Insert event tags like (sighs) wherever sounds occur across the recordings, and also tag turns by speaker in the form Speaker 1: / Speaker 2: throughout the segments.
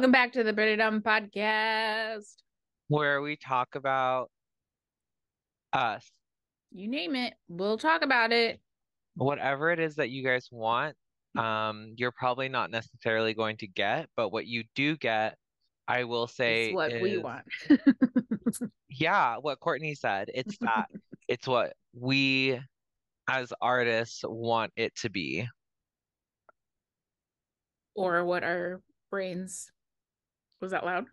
Speaker 1: Welcome back to the Pretty Dumb Podcast.
Speaker 2: where we talk about us,
Speaker 1: You name it, we'll talk about it.
Speaker 2: whatever it is that you guys want. Um, you're probably not necessarily going to get, but what you do get, I will say,
Speaker 1: It's what we want. (laughs)
Speaker 2: yeah, what Courtney said. It's (laughs) that it's what we as artists want it to be.
Speaker 1: or what our brains. Was that loud?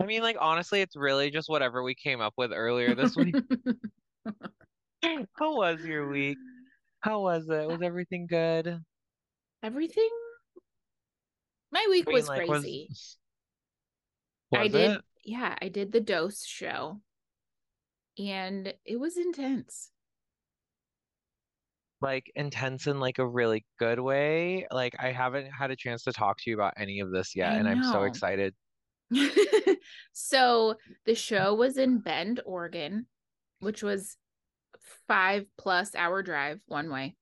Speaker 2: I mean, like honestly, it's really just whatever we came up with earlier this week. (laughs) How was your week? How was it? Was everything good?
Speaker 1: Everything? My week
Speaker 2: I mean,
Speaker 1: was
Speaker 2: like,
Speaker 1: crazy.
Speaker 2: was
Speaker 1: I did, yeah, I did the dose show and it was intense.
Speaker 2: Like intense in like a really good way. Like I haven't had a chance to talk to you about any of this yet,
Speaker 1: I
Speaker 2: and I'm so excited. (laughs)
Speaker 1: so the show was in Bend, Oregon, which was five plus hour drive one way.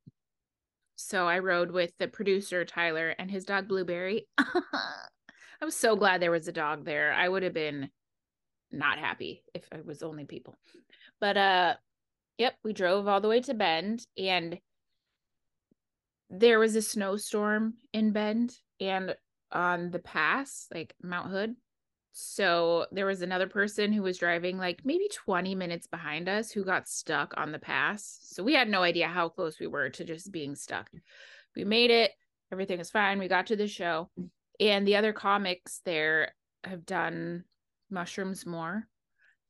Speaker 1: So I rode with the producer Tyler and his dog Blueberry. (laughs) I was so glad there was a dog there. I would have been not happy if it was only people. But uh yep, we drove all the way to Bend and there was a snowstorm in Bend and on the pass, like Mount Hood. So there was another person who was driving like maybe 20 minutes behind us who got stuck on the pass. So we had no idea how close we were to just being stuck. We made it. Everything was fine. We got to the show. And the other comics there have done mushrooms more.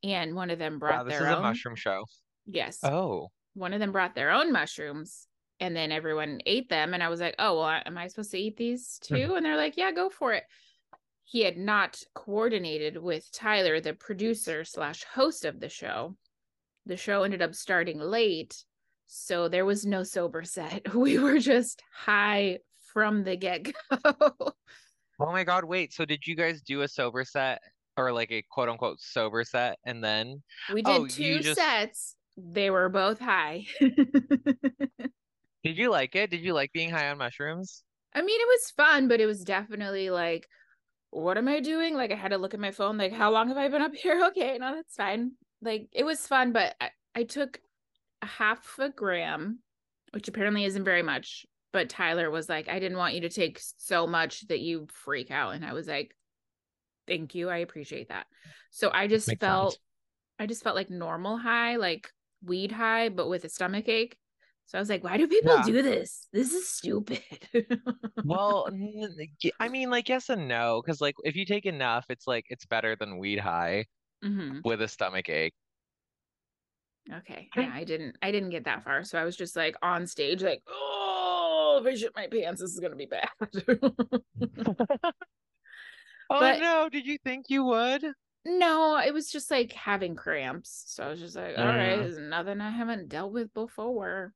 Speaker 1: And one of them
Speaker 2: Wow,
Speaker 1: brought
Speaker 2: this
Speaker 1: their
Speaker 2: is a mushroom show.
Speaker 1: Yes.
Speaker 2: Oh,
Speaker 1: One of them brought their own mushrooms and then everyone ate them. And I was like, oh, well, am I supposed to eat these hmm. too? And they're like, yeah, go for it. He had not coordinated with Tyler, the producer slash host of the show. The show ended up starting late. So there was no sober set. (laughs) We were just high from the get go. (laughs)
Speaker 2: oh my God! Wait, so did you guys do a sober set or like a quote unquote sober set, and then
Speaker 1: we oh, did
Speaker 2: Oh,
Speaker 1: two
Speaker 2: just-
Speaker 1: sets. They were both high. (laughs)
Speaker 2: did you like it? Did you like being high on mushrooms?
Speaker 1: I mean, it was fun, but it was definitely like, what am I doing? Like, I had to look at my phone, like, how long have I been up (laughs) here? Okay, no, that's fine. Like, it was fun, but I, I took a half a gram, which apparently isn't very much. But Tyler was like, I didn't want you to take so much that you freak out. And I was like, thank you. I appreciate that. So I just
Speaker 2: Makes
Speaker 1: felt,
Speaker 2: sense.
Speaker 1: I just felt like normal high, like weed high, but with a stomach ache. So I was like, why do people
Speaker 2: Yeah.
Speaker 1: do this? This is stupid. (laughs)
Speaker 2: Well, I mean, like yes and no, because like if you take enough, it's like it's better than weed high
Speaker 1: hmm
Speaker 2: with a stomach ache.
Speaker 1: Okay. Yeah, I didn't I didn't get that far. So I was just like on stage, like, oh, if I shit my pants, this is gonna be bad. (laughs) (laughs)
Speaker 2: Oh
Speaker 1: But-
Speaker 2: no, did you think you would?
Speaker 1: No, it was just like having cramps. So I was just like, all right,
Speaker 2: Mm.
Speaker 1: there's nothing I haven't dealt with before.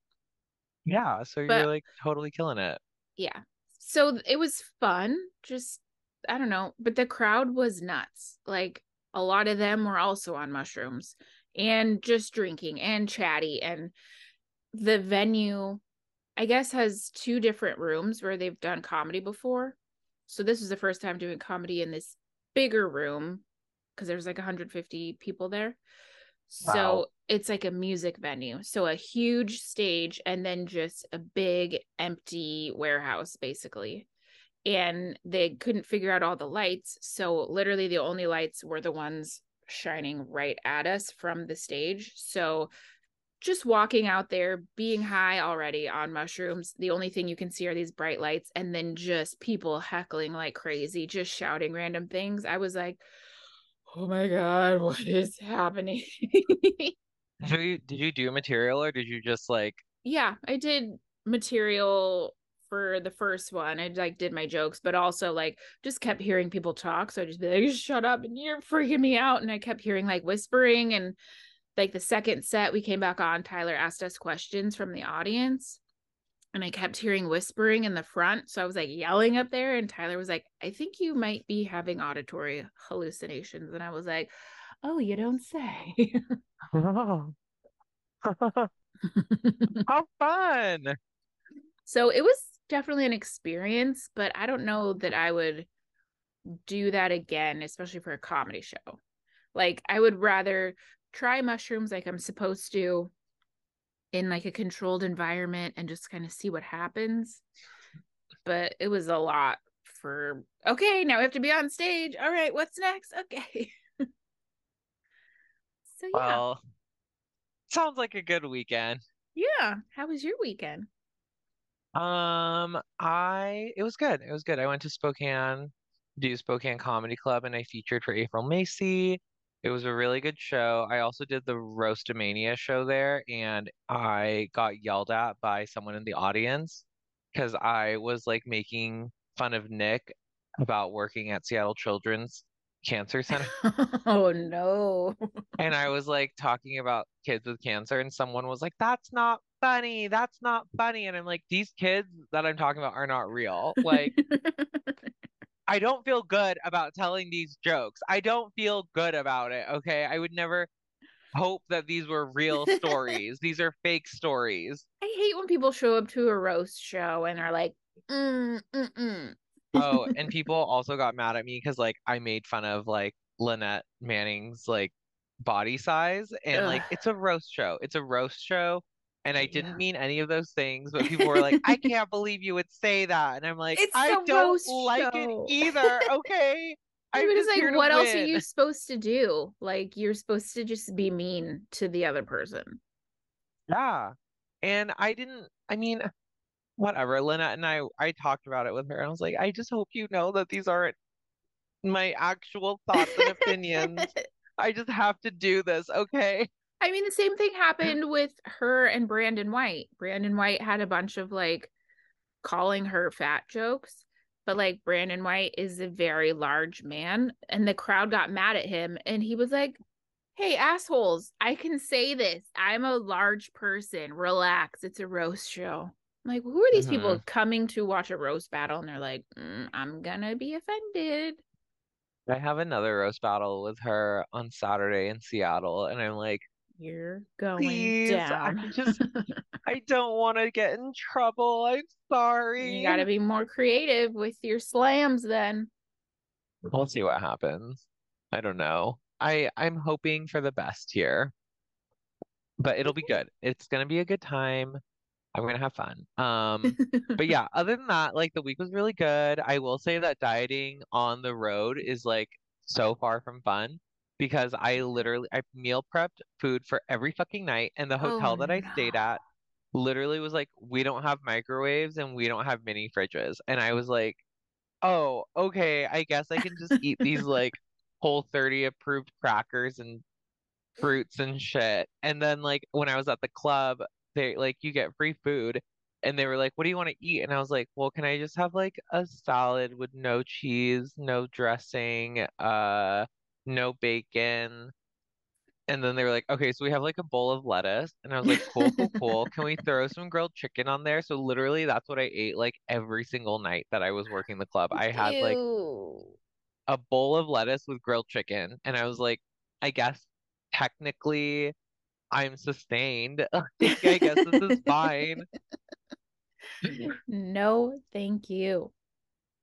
Speaker 2: Yeah, so
Speaker 1: But-
Speaker 2: you're like totally killing it.
Speaker 1: Yeah. So it was fun. Just I don't know. But the crowd was nuts. Like a lot of them were also on mushrooms and just drinking and chatty. And the venue, I guess, has two different rooms where they've done comedy before. So this was the first time doing comedy in this bigger room because there's like 150 people there. So
Speaker 2: Wow.
Speaker 1: it's like a music venue. So a huge stage and then just a big empty warehouse basically. And they couldn't figure out all the lights. So literally the only lights were the ones shining right at us from the stage. So just walking out there, being high already on mushrooms, the only thing you can see are these bright lights and then just people heckling like crazy, just shouting random things. I was like, oh my God, (laughs) what is happening?
Speaker 2: Did you did you do material or did you just like
Speaker 1: yeah, I did material for the first one. I like did my jokes, but also like just kept hearing people talk. So I just be like, shut up and you're freaking me out. And I kept hearing like whispering and like the second set we came back on, Tyler asked us questions from the audience. And I kept hearing whispering in the front. So I was like yelling up there. And Tyler was like, I think you might be having auditory hallucinations. And I was like, Oh, you don't say. oh. (laughs) (laughs)
Speaker 2: How fun.
Speaker 1: So it was definitely an experience, but I don't know that I would do that again, especially for a comedy show. Like I would rather try mushrooms like I'm supposed to in like a controlled environment and just kind of see what happens. But it was a lot for okay, now we have to be on stage. All right, what's next? Okay. (laughs) so
Speaker 2: yeah. Well, sounds like a good weekend.
Speaker 1: Yeah. How was your weekend?
Speaker 2: Um, I it was good. It was good. I went to Spokane, do Spokane Comedy Club, and I featured for April Macie. It was a really good show. I also did the Roastamania show there, and I got yelled at by someone in the audience because I was like making fun of Nick about working at Seattle Children's Cancer Center. (laughs)
Speaker 1: oh no.
Speaker 2: and I was like talking about kids with cancer, and someone was like, That's not funny. That's not funny. And I'm like, These kids that I'm talking about are not real. Like, (laughs) I don't feel good about telling these jokes. I don't feel good about it. Okay. I would never hope that these were real (laughs) stories. these are fake stories.
Speaker 1: I hate when people show up to a roast show and are like, mm, mm, mm.
Speaker 2: oh, and people also got mad at me because like I made fun of like Lynette Manning's like body size and Ugh. like it's a roast show. It's a roast show. And I didn't yeah. mean any of those things, but people were like, I (laughs) can't believe you would say that. And I'm like, it's I don't like show. (laughs) it either. Okay.
Speaker 1: I'm just like, what else are you supposed to do? Like, you're supposed to just be mean to the other person.
Speaker 2: Yeah. And I didn't, I mean, whatever. Lynette and I, I talked about it with her. And I was like, I just hope you know that these aren't my actual thoughts and opinions. (laughs) I just have to do this. Okay.
Speaker 1: I mean, the same thing happened with her and Brandon White. Brandon White had a bunch of like calling her fat jokes, but like Brandon White is a very large man, and the crowd got mad at him, and he was like, Hey, assholes, I can say this. I'm a large person. Relax. It's a roast show. I'm like, who are these mm-hmm. people coming to watch a roast battle? And they're like, mm, I'm gonna be offended.
Speaker 2: I have another roast battle with her on Saturday in Seattle, and I'm like,
Speaker 1: you're going Please, down.
Speaker 2: I just (laughs) I don't want to get in trouble. I'm sorry.
Speaker 1: You got to be more creative with your slams then.
Speaker 2: We'll see what happens. I don't know. I I'm hoping for the best here. But it'll be good. It's going to be a good time. I'm going to have fun. Um but (laughs) yeah, other than that, like the week was really good. I will say that dieting on the road is like so far from fun because I literally I meal prepped food for every fucking night and the hotel oh, that I stayed at literally was like we don't have microwaves and we don't have mini fridges. And I was like oh okay I guess I can just eat these like whole 30 approved crackers and fruits and shit. And then like when I was at the club they like you get free food and they were like what do you want to eat? And I was like well can I just have like a salad with no cheese no dressing uh no bacon. And then they were like, okay, so we have like a bowl of lettuce. And I was like, cool, cool, cool. Can we throw some grilled chicken on there? So literally that's what I ate like every single night that I was working the club. I had Ew. like a bowl of lettuce with grilled chicken. And I was like, I guess technically I'm sustained. (laughs) I guess this is fine. (laughs)
Speaker 1: No, thank you.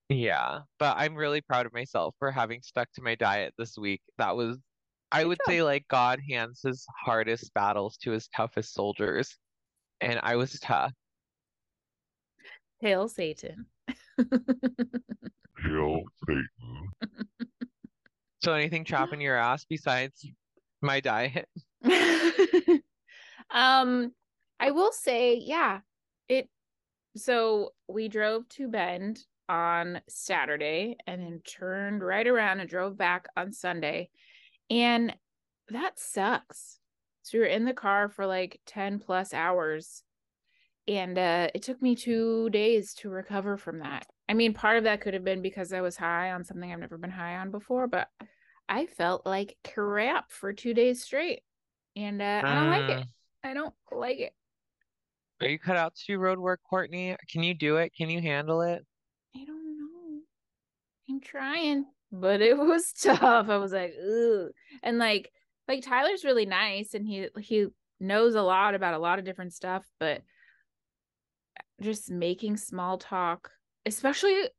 Speaker 2: Yeah, but I'm really proud of myself for having stuck to my diet this week. That was, I Good would job. say, like God hands his hardest battles to his toughest soldiers, and I was tough.
Speaker 1: Hail Satan.
Speaker 3: Hail Satan.
Speaker 2: So, anything chopping your ass besides my diet? (laughs)
Speaker 1: um, I will say, yeah, it. So we drove to Bend on Saturday and then turned right around and drove back on Sunday. And that sucks. So we were in the car for like 10 plus hours. And uh, it took me two days to recover from that. I mean, part of that could have been because I was high on something I've never been high on before, but I felt like crap for two days straight. And uh, I don't like it. Mm. I don't like it.
Speaker 2: Are you cut out to do road work, Courtney? Can you do it? Can you handle it?
Speaker 1: I'm trying, but it (laughs) was tough. I was like, ooh. And like like Tyler's really nice and he he knows a lot about a lot of different stuff, but just making small talk, especially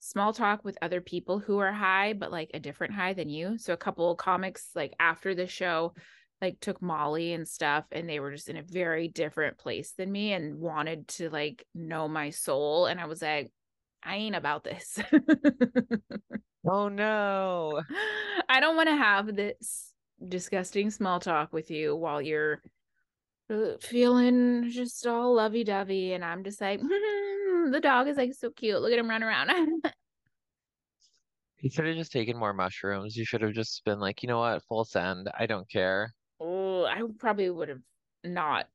Speaker 1: small talk with other people who are high, but like a different high than you. So a couple comics like after the show like took Molly and stuff and they were just in a very different place than me and wanted to like know my soul and I was like I ain't about this.
Speaker 2: oh no. (laughs)
Speaker 1: I don't want to have this disgusting small talk with you while you're uh, feeling just all lovey-dovey and I'm just like (laughs) the dog is like so cute. Look at him run around. (laughs)
Speaker 2: you should have just taken more mushrooms. You should have just been like, you know what, full send. I don't care
Speaker 1: oh, I probably would have not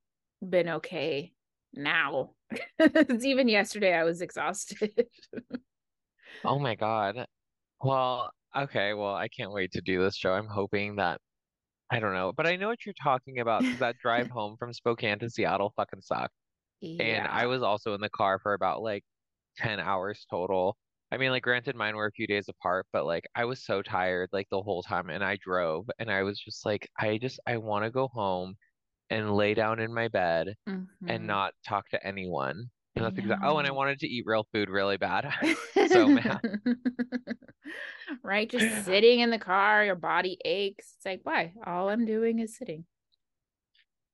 Speaker 1: been okay now. (laughs) (laughs) Even yesterday, I was exhausted. (laughs)
Speaker 2: oh my God. Well, okay. Well, I can't wait to do this show. I'm hoping that, I don't know, but I know what you're talking about. That drive home from Spokane to Seattle fucking sucked. Yeah. And I was also in the car for about like 10 hours total. I mean, like, granted, mine were a few days apart, but like, I was so tired like the whole time, and I drove, and I was just like, I just, I want to go home and lay down in my bed mm-hmm. and not talk to anyone. And that's exactly. Oh, and I wanted to eat real food really bad. (laughs) so mad. (laughs)
Speaker 1: right, just sitting in the car, your body aches. It's like, why? All I'm doing is sitting.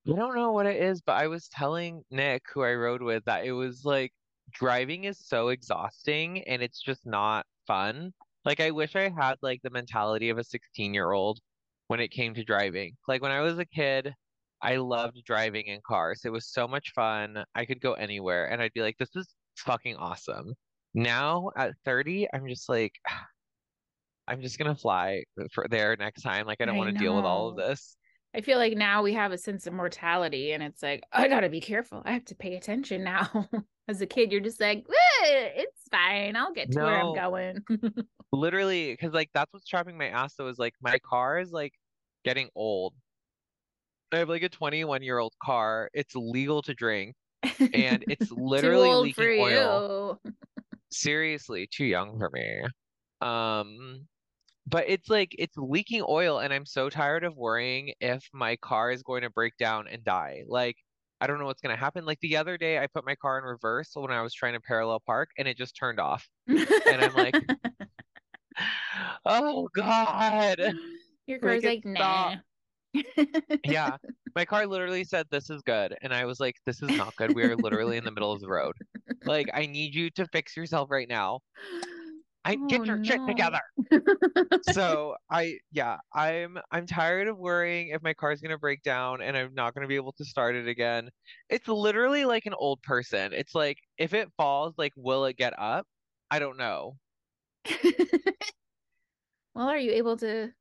Speaker 2: I don't know what it is, but I was telling Nick, who I rode with, that it was like driving is so exhausting and it's just not fun. Like I wish I had like the mentality of a 16 year old when it came to driving. Like when I was a kid, I loved driving in cars. It was so much fun. I could go anywhere and I'd be like, this is fucking awesome. Now at 30, I'm just like, (sighs) I'm just gonna fly for there next time. Like I don't want to deal with all of this.
Speaker 1: I feel like now we have a sense of mortality and it's like, I gotta be careful. I have to pay attention now. (laughs) As a kid, you're just like, it's fine. I'll get to no, where I'm going. (laughs)
Speaker 2: literally, because like that's what's trapping my ass though, is like my car is like getting old. I have like a 21 year old car. It's legal to drink and (laughs) it's literally leaking oil. Seriously, too young for me. Um, but it's like it's leaking oil and i'm so tired of worrying if my car is going to break down and die like i don't know what's going to happen like the other day i put my car in reverse when i was trying to parallel park and it just turned off and i'm like (laughs) oh god
Speaker 1: your car's like, like nah
Speaker 2: yeah my car literally said this is good and i was like this is not good we are literally in the middle of the road like i need you to fix yourself right now I oh, get your no. shit together. so I yeah, I'm I'm tired of worrying if my car's gonna break down and I'm not gonna be able to start it again. It's literally like an old person. It's like if it falls, like will it get up? I don't know. (laughs)
Speaker 1: well, are you able to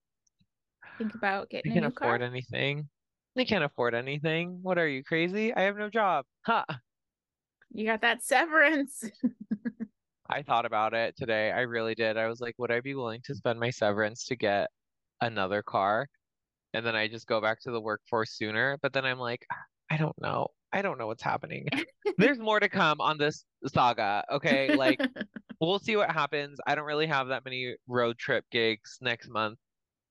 Speaker 1: think about getting I
Speaker 2: can't afford car? anything. I can't afford anything. What are you crazy? I have no job. Ha. Huh.
Speaker 1: You got that severance. (laughs)
Speaker 2: I thought about it today. I really did. I was like, would I be willing to spend my severance to get another car? And then I just go back to the workforce sooner. But then I'm like, I don't know. I don't know what's happening. (laughs) There's more to come on this saga. Okay. Like, (laughs) we'll see what happens. I don't really have that many road trip gigs next month,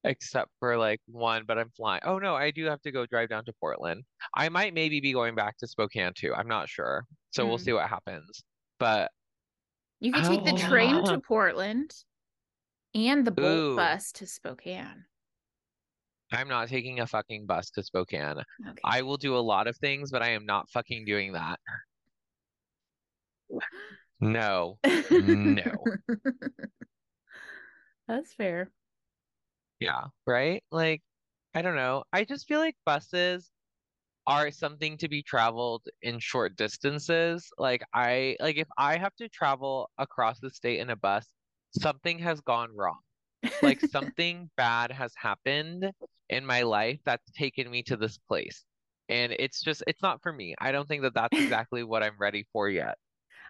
Speaker 2: except for like one, but I'm flying. Oh, no, I do have to go drive down to Portland. I might maybe be going back to Spokane too. I'm not sure. So mm. we'll see what happens. But
Speaker 1: you could take the train to (laughs) Portland and the Bolt Ooh. bus to Spokane.
Speaker 2: I'm not taking a fucking bus to Spokane. Okay. I will do a lot of things, but I am not fucking doing that. (gasps) No. (laughs) No.
Speaker 1: That's fair.
Speaker 2: Yeah, right? Like, I don't know. I just feel like buses are something to be traveled in short distances. Like I like if I have to travel across the state in a bus, something has gone wrong. Like (laughs) something bad has happened in my life that's taken me to this place. And it's just it's not for me. I don't think that that's (laughs) exactly what I'm ready for yet.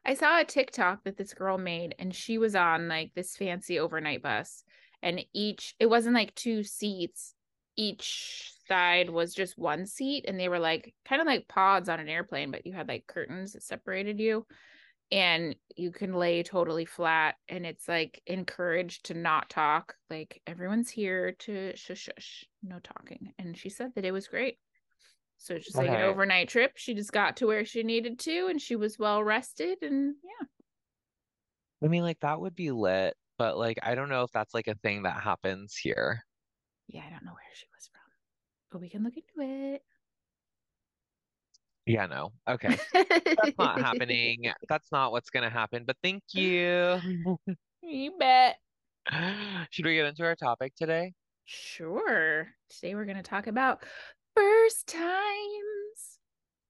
Speaker 1: I saw a TikTok that this girl made and she was on like this fancy overnight bus and each it wasn't like two seats. Each side was just one seat and they were like kind of like pods on an airplane but you had like curtains that separated you and you can lay totally flat and it's like encouraged to not talk. Like everyone's here to shush shush. No talking. And she said that it was great. So it's just okay. like an overnight trip. She just got to where she needed to and she was well rested and yeah.
Speaker 2: I mean, like that would be lit, but like I don't know if that's like a thing that happens here.
Speaker 1: Yeah, I don't know where she was from, but we can look into it.
Speaker 2: Yeah, no. Okay. That's not (laughs) happening. That's not what's gonna happen, but thank you. (laughs)
Speaker 1: You bet. (gasps)
Speaker 2: Should we get into our topic today?
Speaker 1: Sure. Today we're going to talk about first times.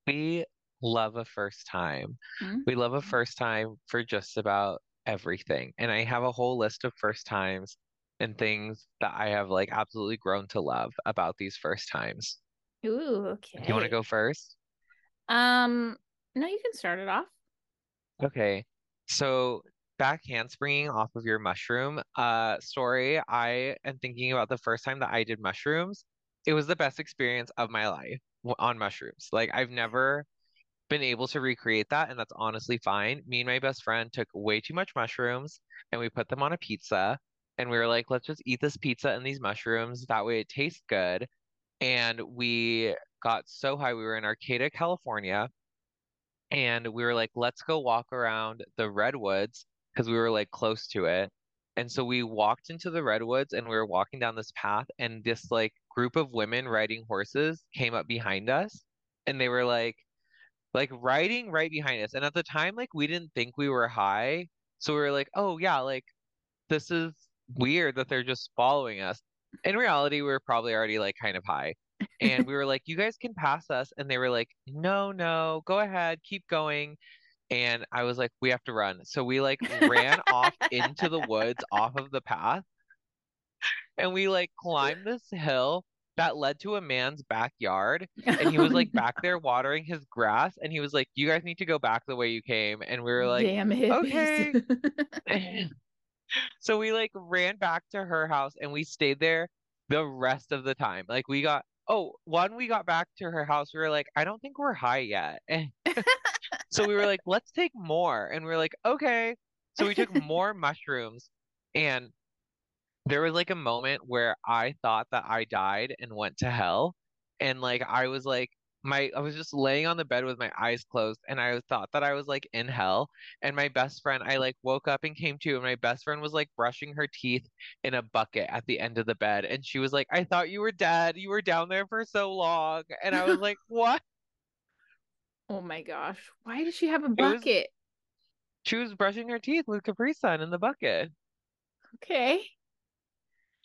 Speaker 2: We love a first time. Mm-hmm. We love a first time for just about everything. And I have a whole list of first times and things that I have like absolutely grown to love about these first times.
Speaker 1: Ooh,
Speaker 2: Do you want to go first?
Speaker 1: Um, no, you can start it off.
Speaker 2: Okay. So back handspringing off of your mushroom uh story, I am thinking about the first time that I did mushrooms. It was the best experience of my life on mushrooms. Like I've never been able to recreate that, and that's honestly fine. Me and my best friend took way too much mushrooms and we put them on a pizza, and we were like, let's just eat this pizza and these mushrooms. That way it tastes good. And we got so high. We were in Arcata, California, and we were like, let's go walk around the redwoods because we were like close to it. And so we walked into the redwoods and we were walking down this path, and this like group of women riding horses came up behind us, and they were like, like riding right behind us. And at the time, like we didn't think we were high. So we were like, oh yeah, like this is weird that they're just following us. In reality, we were probably already like kind of high. And we were like, you guys can pass us. And they were like, no, no, go ahead, keep going. And I was like, we have to run. So we like ran off into the woods off of the path and we like climbed this hill that led to a man's backyard and he was like (laughs) back there watering his grass and he was like you guys need to go back the way you came and we were like
Speaker 1: Damn hippies.
Speaker 2: okay. (laughs) (laughs) So we like ran back to her house and we stayed there the rest of the time. Like we got oh one we got back to her house we were like I don't think we're high yet. So we were like let's take more and we're like okay. So we took more mushrooms and there was like a moment where I thought that I died and went to hell. And like I was like my I was just laying on the bed with my eyes closed and I thought that I was like in hell. And my best friend, I like woke up and came to and my best friend was like brushing her teeth in a bucket at the end of the bed. And she was like, I thought you were dead. You were down there for so long. And I was like, (laughs) what?
Speaker 1: oh my gosh. Why does she have a
Speaker 2: It was
Speaker 1: bucket?
Speaker 2: she was brushing her teeth with Capri Sun in the bucket.
Speaker 1: Okay.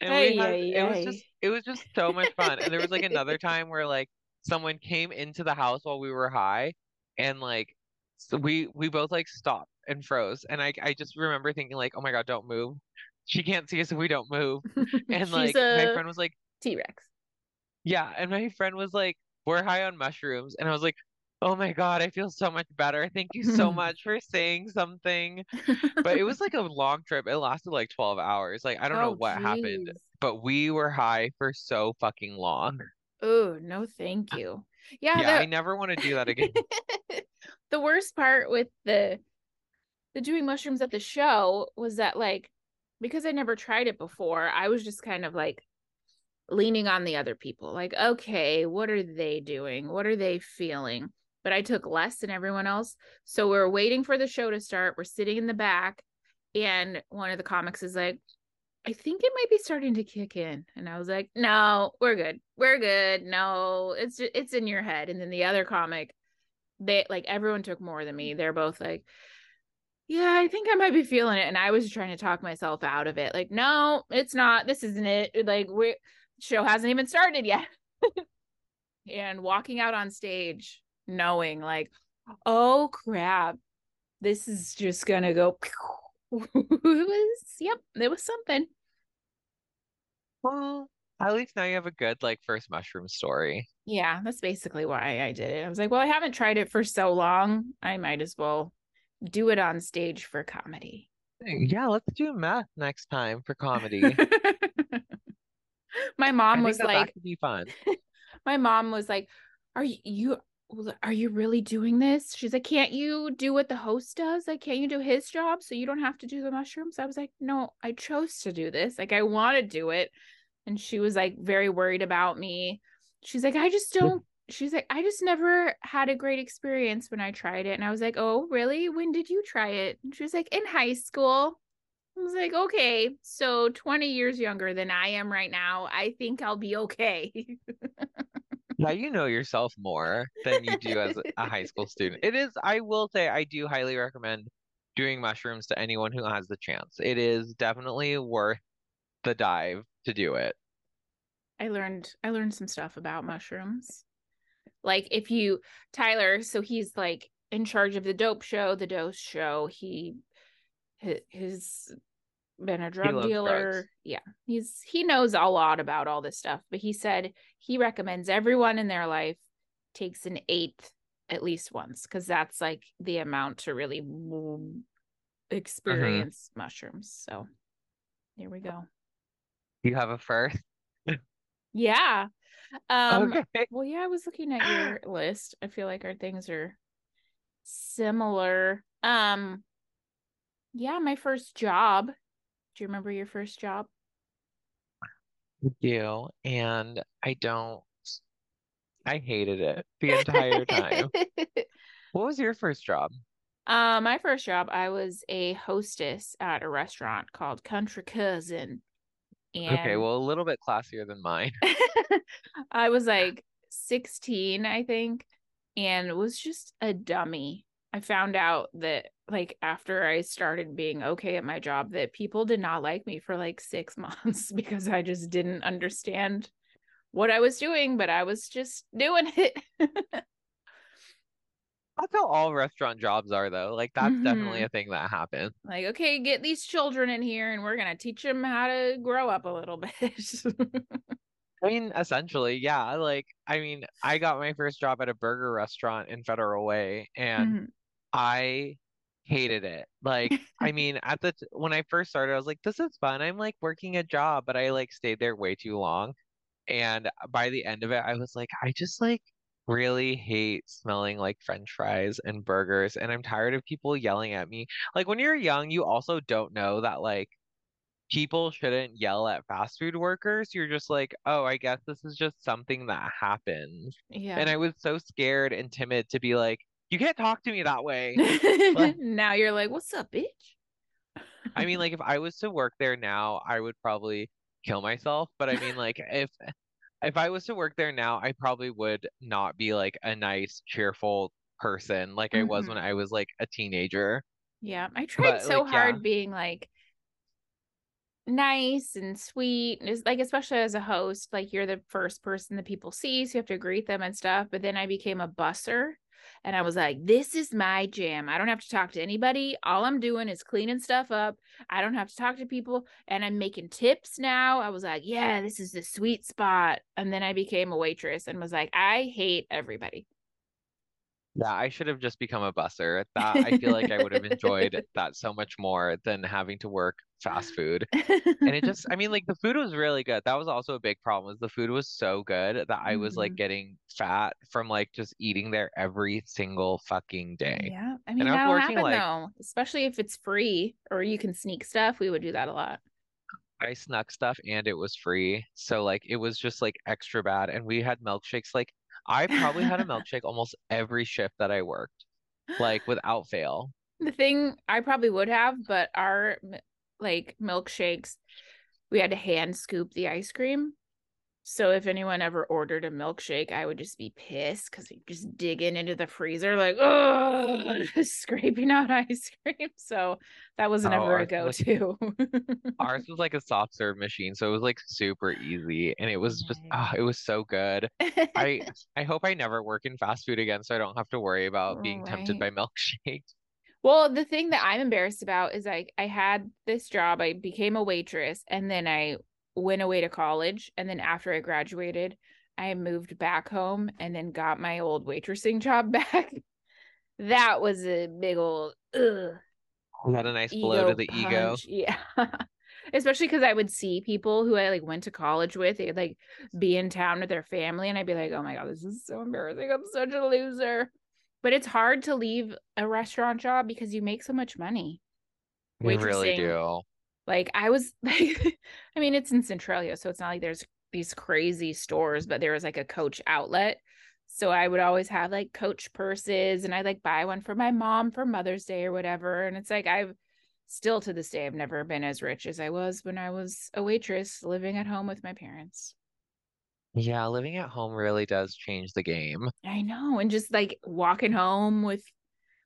Speaker 2: And we had
Speaker 1: ay,
Speaker 2: it was
Speaker 1: ay.
Speaker 2: just it was just so much fun. And there was like another (laughs) time where like someone came into the house while we were high and like so we we both like stopped and froze. And I I just remember thinking like, "Oh my God, don't move. She can't see us if we don't move." (laughs) And like my friend was like,
Speaker 1: T-Rex.
Speaker 2: "Yeah." And my friend was like, "We're high on mushrooms." And I was like, "Oh my God, I feel so much better. Thank you so (laughs) much for saying something." But it was (laughs) like a long trip. It lasted like 12 hours. Like I don't know
Speaker 1: Oh,
Speaker 2: what happened, but we were high for so fucking long.
Speaker 1: Oh, no, thank (laughs) you. Yeah,
Speaker 2: Yeah, I never want to do that again.
Speaker 1: the worst part with the the doing mushrooms at the show was that like because I never tried it before, I was just kind of like leaning on the other people. Like, okay, what are they doing? What are they feeling? But I took less than everyone else. So we're waiting for the show to start. We're sitting in the back and one of the comics is like, I think it might be starting to kick in. And I was like, no, we're good. We're good. No, it's it's in your head. And then the other comic, they like everyone took more than me. They're both like, yeah, I think I might be feeling it. And I was trying to talk myself out of it. Like, no, it's not. This isn't it. Like, we show hasn't even started yet. (laughs) and walking out on stage knowing like, oh crap, this is just gonna go. it was (laughs) yep, it was something.
Speaker 2: Well, at least now you have a good like first mushroom story.
Speaker 1: Yeah, that's basically why I did it. I was like, well, I haven't tried it for so long. I might as well do it on stage for comedy.
Speaker 2: Yeah, let's do math next time for comedy. (laughs)
Speaker 1: my mom was like,
Speaker 2: be fun. (laughs)
Speaker 1: my mom was like, "Are you are you really doing this?" She's like, "Can't you do what the host does? Like, can't you do his job so you don't have to do the mushrooms?" I was like, "No, I chose to do this. Like, I want to do it." And she was like very worried about me. She's like, "I just don't she's like, I just never had a great experience when I tried it. And I was like, Oh, really? When did you try it? And she was like, In high school. I was like, okay, so 20 years younger than I am right now. I think I'll be okay. (laughs)
Speaker 2: Now you know yourself more than you do as a high school student. It is, I will say, I do highly recommend doing mushrooms to anyone who has the chance. It is definitely worth the dive to do it.
Speaker 1: I learned I learned some stuff about mushrooms. Like if you Tyler, so he's like in charge of the dope show, the dose show. He his been a drug dealer. Drugs. Yeah. He's he knows a lot about all this stuff, but he said he recommends everyone in their life takes an eighth at least once because that's like the amount to really mm-hmm. experience mm-hmm. mushrooms. So here we go.
Speaker 2: You have a first? (laughs)
Speaker 1: yeah. Um okay. well yeah, I was looking at your (gasps) list. I feel like our things are similar. Um yeah, my first job do you remember your first job?
Speaker 2: I do. And I don't, I hated it the entire time. (laughs) what was your first job?
Speaker 1: Uh, my first job, I was a hostess at a restaurant called Country Cousin.
Speaker 2: And okay, well, a little bit classier than mine. (laughs)
Speaker 1: I was like 16, I think, and was just a dummy. I found out that like after I started being okay at my job that people did not like me for like 6 (laughs) months because I just didn't understand what I was doing, but I was just doing it. (laughs)
Speaker 2: That's how all restaurant jobs are, though. Like, that's mm-hmm. definitely a thing that happens.
Speaker 1: Like, okay, get these children in here and we're going to teach them how to grow up a little bit. (laughs)
Speaker 2: I mean, essentially, yeah. Like, I mean, I got my first job at a burger restaurant in Federal Way, and mm-hmm. I hated it. Like, I (laughs) mean, at the t- when I first started, I was like, this is fun. I'm like working a job, but I like stayed there way too long. And by the end of it, I was like, I just like really hate smelling like french fries and burgers and I'm tired of people yelling at me. Like when you're young, you also don't know that like people shouldn't yell at fast food workers. You're just like, "Oh, I guess this is just something that happens."
Speaker 1: Yeah.
Speaker 2: And I was so scared and timid to be like, you can't talk to me that way. (laughs) (laughs)
Speaker 1: now you're like, what's up, bitch?
Speaker 2: I mean, like if I was to work there now, I would probably kill myself. But I mean, (laughs) like if if I was to work there now, I probably would not be like a nice, cheerful person like mm-hmm. I was when mm-hmm. I was like a teenager.
Speaker 1: Yeah, I tried but, so like, hard yeah. being like nice and sweet and like especially as a host like you're the first person that people see so you have to greet them and stuff but then i became a busser and I was like, this is my jam. I don't have to talk to anybody. All I'm doing is cleaning stuff up. I don't have to talk to people. And I'm making tips now. I was like, yeah, this is the sweet spot. And then I became a waitress and was like, I hate everybody.
Speaker 2: Yeah, I should have just become a busser. That I feel like I would have (laughs) enjoyed that so much more than having to work fast food. And it just (laughs) I mean like the food was really good. That was also a big problem was the food was so good that I was like mm-hmm. getting fat from like just eating there every single fucking day.
Speaker 1: Yeah. I mean, and that'll happen like, though, especially if it's free or you can sneak stuff. We would do that a lot.
Speaker 2: I snuck stuff and it was free. So like it was just like extra bad. And we had milkshakes like I probably had a (laughs) milkshake almost every shift that I worked, like without fail.
Speaker 1: The thing I probably would have, but our like milkshakes, we had to hand scoop the ice cream. So if anyone ever ordered a milkshake, I would just be pissed because we just digging into the freezer, like oh, (laughs) scraping out ice cream. (laughs) So that oh, was never oh, a go-to. (laughs)
Speaker 2: ours was like a soft serve machine, so it was like super easy, and it was just oh, it was so good. I I hope I never work in fast food again, so I don't have to worry about being right. tempted by milkshakes.
Speaker 1: Well, the thing that I'm embarrassed about is like I had this job, I became a waitress, and then I went away to college and then after I graduated, I moved back home and then got my old waitressing (laughs) job back. that was a big old ugh.
Speaker 2: Got a nice blow to the punch. ego.
Speaker 1: Yeah. (laughs) Especially because I would see people who I like went to college with, they'd like be in town with their family, and I'd be like, oh my God, this is so embarrassing. I'm such a loser. But it's hard to leave a restaurant job because you make so much money.
Speaker 2: We really do.
Speaker 1: Like I was (laughs) like, I mean, it's in Centralia, so it's not like there's these crazy stores, but there was like a Coach outlet. So I would always have like coach purses and I like buy one for my mom for Mother's Day or whatever. And it's like I've still to this day I've never been as rich as I was when I was a waitress living at home with my parents.
Speaker 2: Yeah, living at home really does change the game.
Speaker 1: I know. And just like walking home with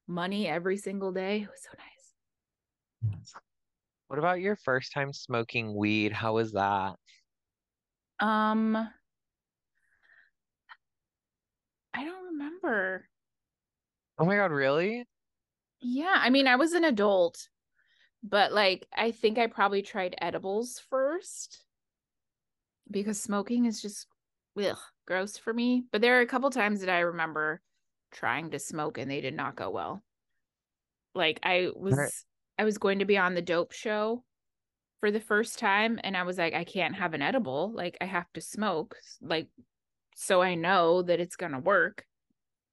Speaker 1: money every single day. It was so nice.
Speaker 2: What about your first time smoking weed? How was that?
Speaker 1: Um, I don't remember.
Speaker 2: Oh my God, really?
Speaker 1: Yeah, I mean, I was an adult, but like I think I probably tried edibles first because smoking is just ugh, gross for me. But there are a couple times that I remember trying to smoke and they did not go well. Like I was
Speaker 2: Right.
Speaker 1: I was going to be on the dope show for the first time and I was like I can't have an edible. Like I have to smoke like so I know that it's going to work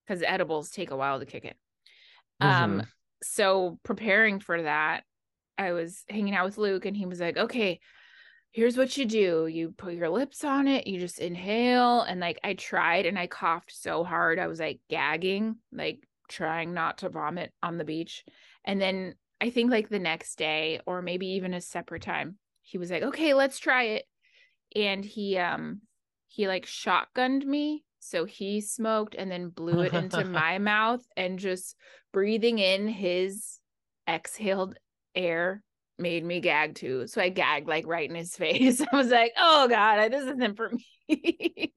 Speaker 1: cuz edibles take a while to kick in. Um
Speaker 2: Mhm.
Speaker 1: so preparing for that, I was hanging out with Luke and he was like, "Okay, here's what you do. You put your lips on it, you just inhale." And like I tried and I coughed so hard. I was like gagging, like trying not to vomit on the beach. And then I think like the next day or maybe even a separate time, he was like, "Okay, let's try it." And he um he like shotgunned me. So he smoked and then blew it into (laughs) my mouth and just breathing in his exhaled air made me gag too. So I gagged like right in his (laughs) face. I was like, oh God, this isn't for me.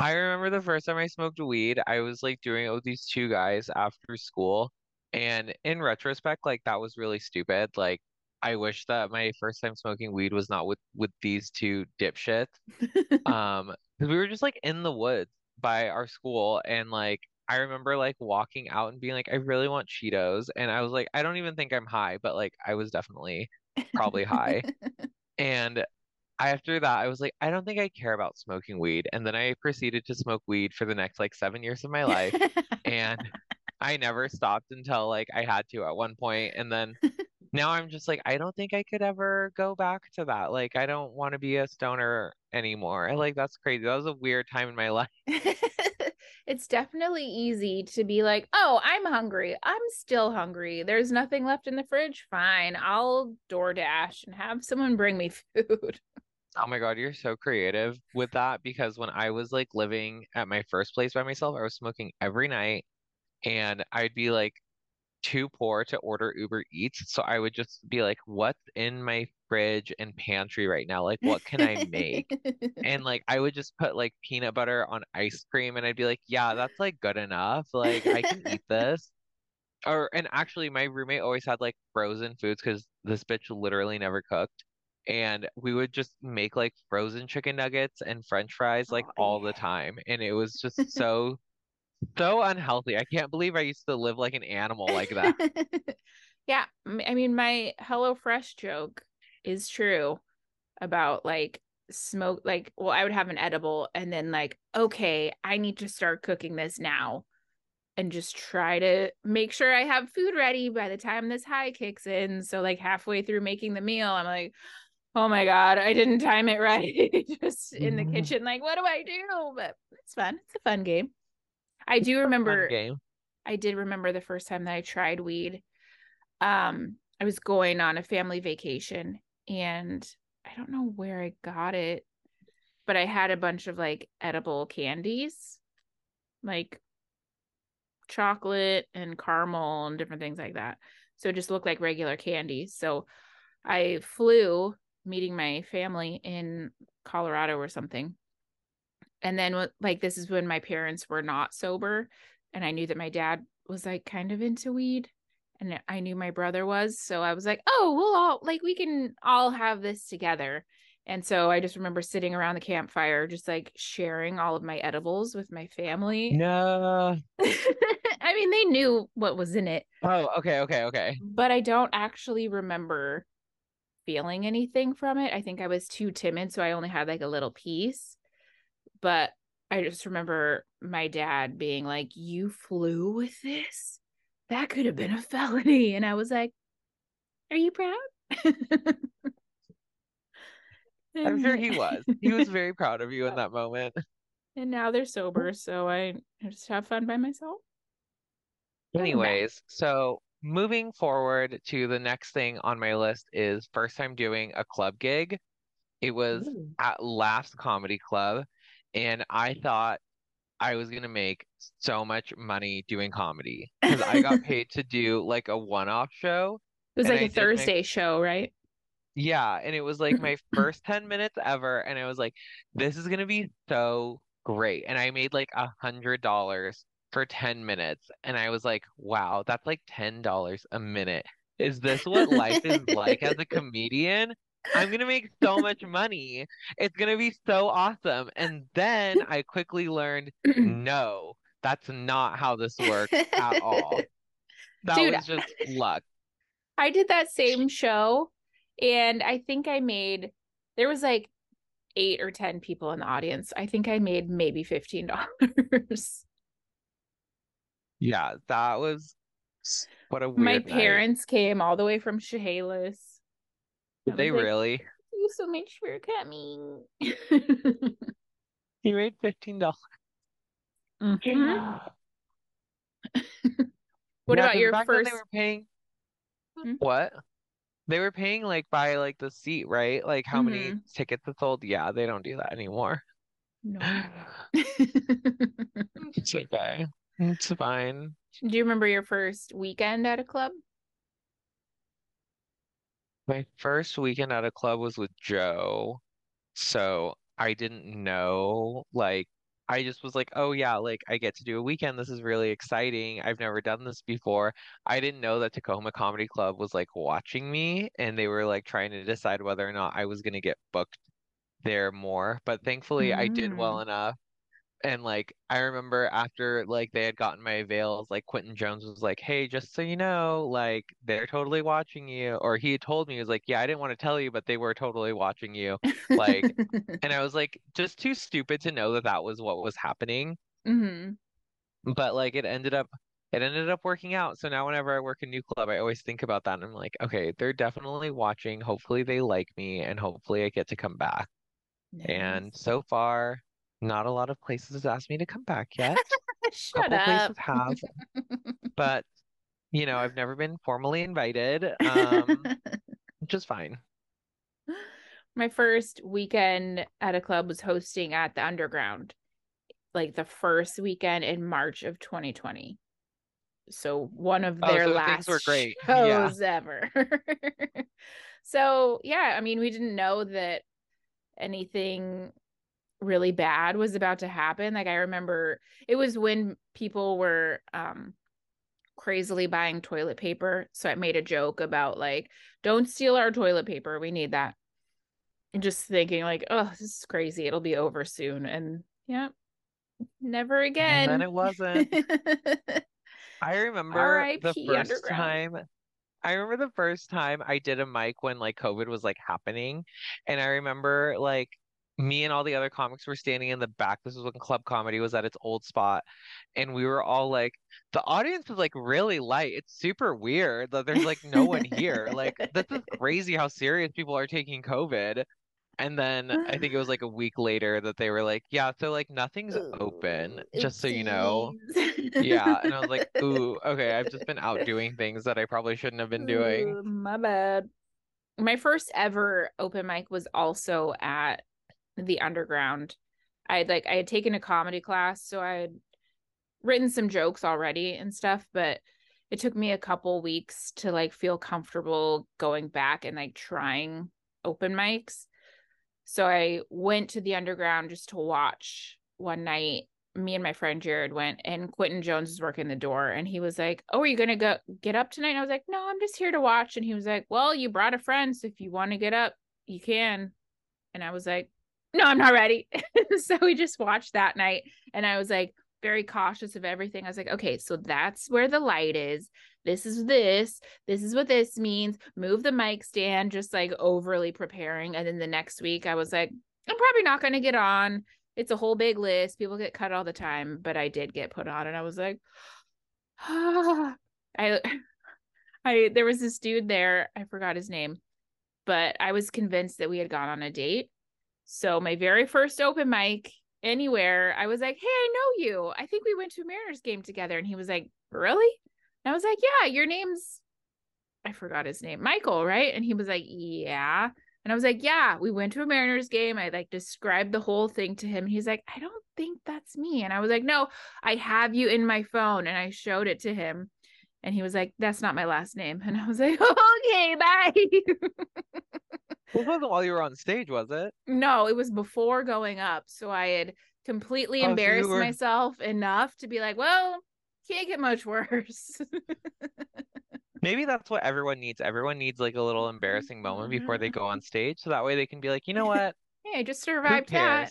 Speaker 2: I remember the first time I smoked weed, I was like doing it with these two guys after school. And in retrospect, like that was really stupid. Like I wish that my first time smoking weed was not with with these two dipshits. (laughs) Um, because we were just like in the woods by our school and like I remember like walking out and being like, I really want Cheetos. And I was like, I don't even think I'm high, but like I was definitely probably high. (laughs) And after that, I was like, I don't think I care about smoking weed. And then I proceeded to smoke weed for the next like seven years of my life. And I never stopped until like I had to at one point. And then now I'm just like, I don't think I could ever go back to that. Like, I don't want to be a stoner anymore. Like that's crazy. That was a weird time in my (laughs) life. (laughs)
Speaker 1: it's definitely easy to be like, oh, I'm hungry. I'm still hungry. There's nothing left in the fridge. Fine. I'll DoorDash and have someone bring me (laughs) food.
Speaker 2: Oh my God, you're so creative with that because when I was like living at my first place by myself, I was smoking every night and I'd be like too poor to order Uber Eats. So I would just be like, what's in my fridge and pantry right now? Like, what can I make? And like I would just put like peanut butter on ice cream and I'd be like, yeah, that's like good enough. Like I can eat (laughs) this. Or and actually my roommate always had like frozen foods because this bitch literally never cooked. And we would just make like frozen chicken nuggets and French fries like
Speaker 1: Oh,
Speaker 2: all the time. And it was just (laughs) so so unhealthy. I can't believe I used to live like an animal like that. (laughs)
Speaker 1: yeah. I mean, my HelloFresh joke is true about like smoke. Like, well, I would have an edible and then, like, okay, I need to start cooking this now and just try to make sure I have food ready by the time this high kicks in. So, like, halfway through making the meal, I'm like, oh my God, I didn't time it (laughs) right. (laughs) just in the
Speaker 2: Mhm.
Speaker 1: kitchen, like, what do I do? But it's fun. It's a fun game. I do remember
Speaker 2: game.
Speaker 1: I did remember the first time that I tried weed. Um, I was going on a family vacation and I don't know where I got it, but I had a bunch of like edible candies, like chocolate and caramel and different things like that. So it just looked like regular candy. So I flew meeting my family in Colorado or something. And then like this is when my parents were not sober and I knew that my dad was like kind of into weed and I knew my brother was. So I was like, "Oh, we'll all like we can all have this together." And so I just remember sitting around the campfire just like sharing all of my edibles with my family.
Speaker 2: No. (laughs)
Speaker 1: I mean, they knew what was in it,
Speaker 2: Oh, okay, okay, okay.
Speaker 1: but I don't actually remember feeling anything from it. I think I was too timid, so I only had like a little piece. But I just remember my dad being like, You flew with this? That could have been a felony. And I was like, Are you proud? (laughs)
Speaker 2: I'm sure he was. He was very proud of you in that moment.
Speaker 1: And now they're sober, so I just have fun by myself.
Speaker 2: Anyways, so moving forward to the next thing on my list is first time doing a club gig. It was
Speaker 1: Ooh.
Speaker 2: at Laughs Comedy Club, and I thought I was gonna make so much money doing comedy because I got (laughs) paid to do like a one-off show.
Speaker 1: It was like
Speaker 2: I
Speaker 1: a Thursday show, right?
Speaker 2: Yeah, and it was like my (laughs) first 10 minutes ever, and I was like, this is gonna be so great. And I made like a hundred dollars for 10 minutes, and I was like, wow, that's like ten dollars a minute. Is this what life is like as a (laughs) comedian? I'm gonna make so much money. It's gonna be so awesome. And then I quickly learned, (clears throat) no, that's not how this works at all. (laughs) That
Speaker 1: Dude,
Speaker 2: was just luck.
Speaker 1: I did that same show and I think I made there was like eight or ten people in the audience. I think I made maybe fifteen dollars. (laughs)
Speaker 2: Yeah, that was what a weird
Speaker 1: My
Speaker 2: night.
Speaker 1: parents came all the way from Chehalis. I
Speaker 2: Did they
Speaker 1: like,
Speaker 2: really?
Speaker 1: Thank you so much for coming. (laughs)
Speaker 2: He made fifteen dollars.
Speaker 1: Mhm. (laughs) What
Speaker 2: Yeah,
Speaker 1: about
Speaker 2: 'cause
Speaker 1: your
Speaker 2: back then
Speaker 1: first?
Speaker 2: they were paying
Speaker 1: Hmm?
Speaker 2: what? They were paying like by like the seat, right? Like how many
Speaker 1: Mhm.
Speaker 2: tickets it sold. Yeah, they don't do that anymore.
Speaker 1: No. (laughs)
Speaker 2: It's okay. It's fine.
Speaker 1: Do you remember your first weekend at a club?
Speaker 2: My first weekend at a club was with Joe, so I didn't know. Like, I just was like, oh yeah, like I get to do a weekend. This is really exciting. I've never done this before. I didn't know that Tacoma Comedy Club was like watching me and they were like trying to decide whether or not I was gonna get booked there more. But thankfully, I did mm. well enough. And like I remember after like they had gotten my avails, like Quentin Jones was like, "Hey, just so you know, like they're totally watching you." Or he had told me he was like, "Yeah, I didn't want to tell you, but they were totally watching you." Like, (laughs) and I was like, just too stupid to know that that was what was happening.
Speaker 1: hmm
Speaker 2: But like it ended up it ended up working out. So now whenever I work a new club, I always think about that and I'm like, okay, they're definitely watching. Hopefully they like me and hopefully I get to come back. And so far, not a lot of places has asked me to come back (laughs) yet.
Speaker 1: Shut
Speaker 2: couple
Speaker 1: up.
Speaker 2: places have, (laughs) but you know, I've never been formally invited, um, (laughs) which is fine.
Speaker 1: My first weekend at a club was hosting at the Underground, like the first weekend in March of 2020. So one of
Speaker 2: Oh,
Speaker 1: their
Speaker 2: so
Speaker 1: last
Speaker 2: were great. Yeah.
Speaker 1: shows ever. so yeah, I mean, we didn't know that anything really bad was about to happen. Like I remember it was when people were um crazily buying toilet paper. So I made a joke about like, don't steal our toilet paper. We need that. And just thinking like, oh, this is crazy. It'll be over soon. And yeah, never again.
Speaker 2: then it wasn't. (laughs) I remember the first time. I remember the first time I did a mic when like COVID was like happening, and I remember like me and all the other comics were standing in the back. This was when Club Comedy was at its old spot, and we were all like, the audience is like really light. It's super weird that there's like no one here. Like this is (laughs) crazy how serious people are taking COVID. And then I think it was like a week later that they were like, yeah, so like nothing's open, just so you know. Yeah, and I was like, (laughs) ooh, okay, I've just been out doing things that I probably shouldn't have been doing.
Speaker 1: Ooh, my bad. My first ever open mic was also at the underground. I like I had taken a comedy class, so I had written some jokes already and stuff, but it took me a couple weeks to like feel comfortable going back and like trying open mics. So I went to the underground just to watch one night. Me and my friend Jared went, and Quentin Jones was working the door, and he was like, "Oh, are you gonna go get up tonight?" And I was like, "No, I'm just here to watch." And he was like, "Well, you brought a friend, so if you want to get up, you can." And I was like, "No, I'm not ready." (laughs) so we just watched that night, and I was like very cautious of everything. I was like, "Okay, so that's where the light is. This is this. This is what this means. Move the mic stand." Just like overly preparing, and then the next week, I was like, "I'm probably not gonna get on." it's a whole big list. People get cut all the time, but I did get put on, and I was like, ah. (sighs) I, (laughs) I, there was this dude there. I forgot his name, but I was convinced that we had gone on a date. So my very first open mic, anywhere, I was like, Hey, I know you. I think we went to a Mariners game together. And he was like, Really? And I was like, Yeah, your name's, I forgot his name, Michael, right? And he was like, Yeah. And I was like, Yeah, we went to a Mariners game. I like described the whole thing to him. He's like, I don't think that's me. And I was like, No, I have you in my phone. And I showed it to him. And he was like, That's not my last name. (laughs) And I was like, (laughs) Okay, bye. (laughs)
Speaker 2: This wasn't while you were on stage, was it?
Speaker 1: no, it was before going up. So I had completely
Speaker 2: Oh, so
Speaker 1: embarrassed
Speaker 2: were-
Speaker 1: myself enough to be like, Well, can't get much worse. (laughs)
Speaker 2: Maybe that's what everyone needs. Everyone needs like a little embarrassing moment before they mm-hmm. go on stage, so that way they can be like, you know what? (laughs)
Speaker 1: hey, I just survived that.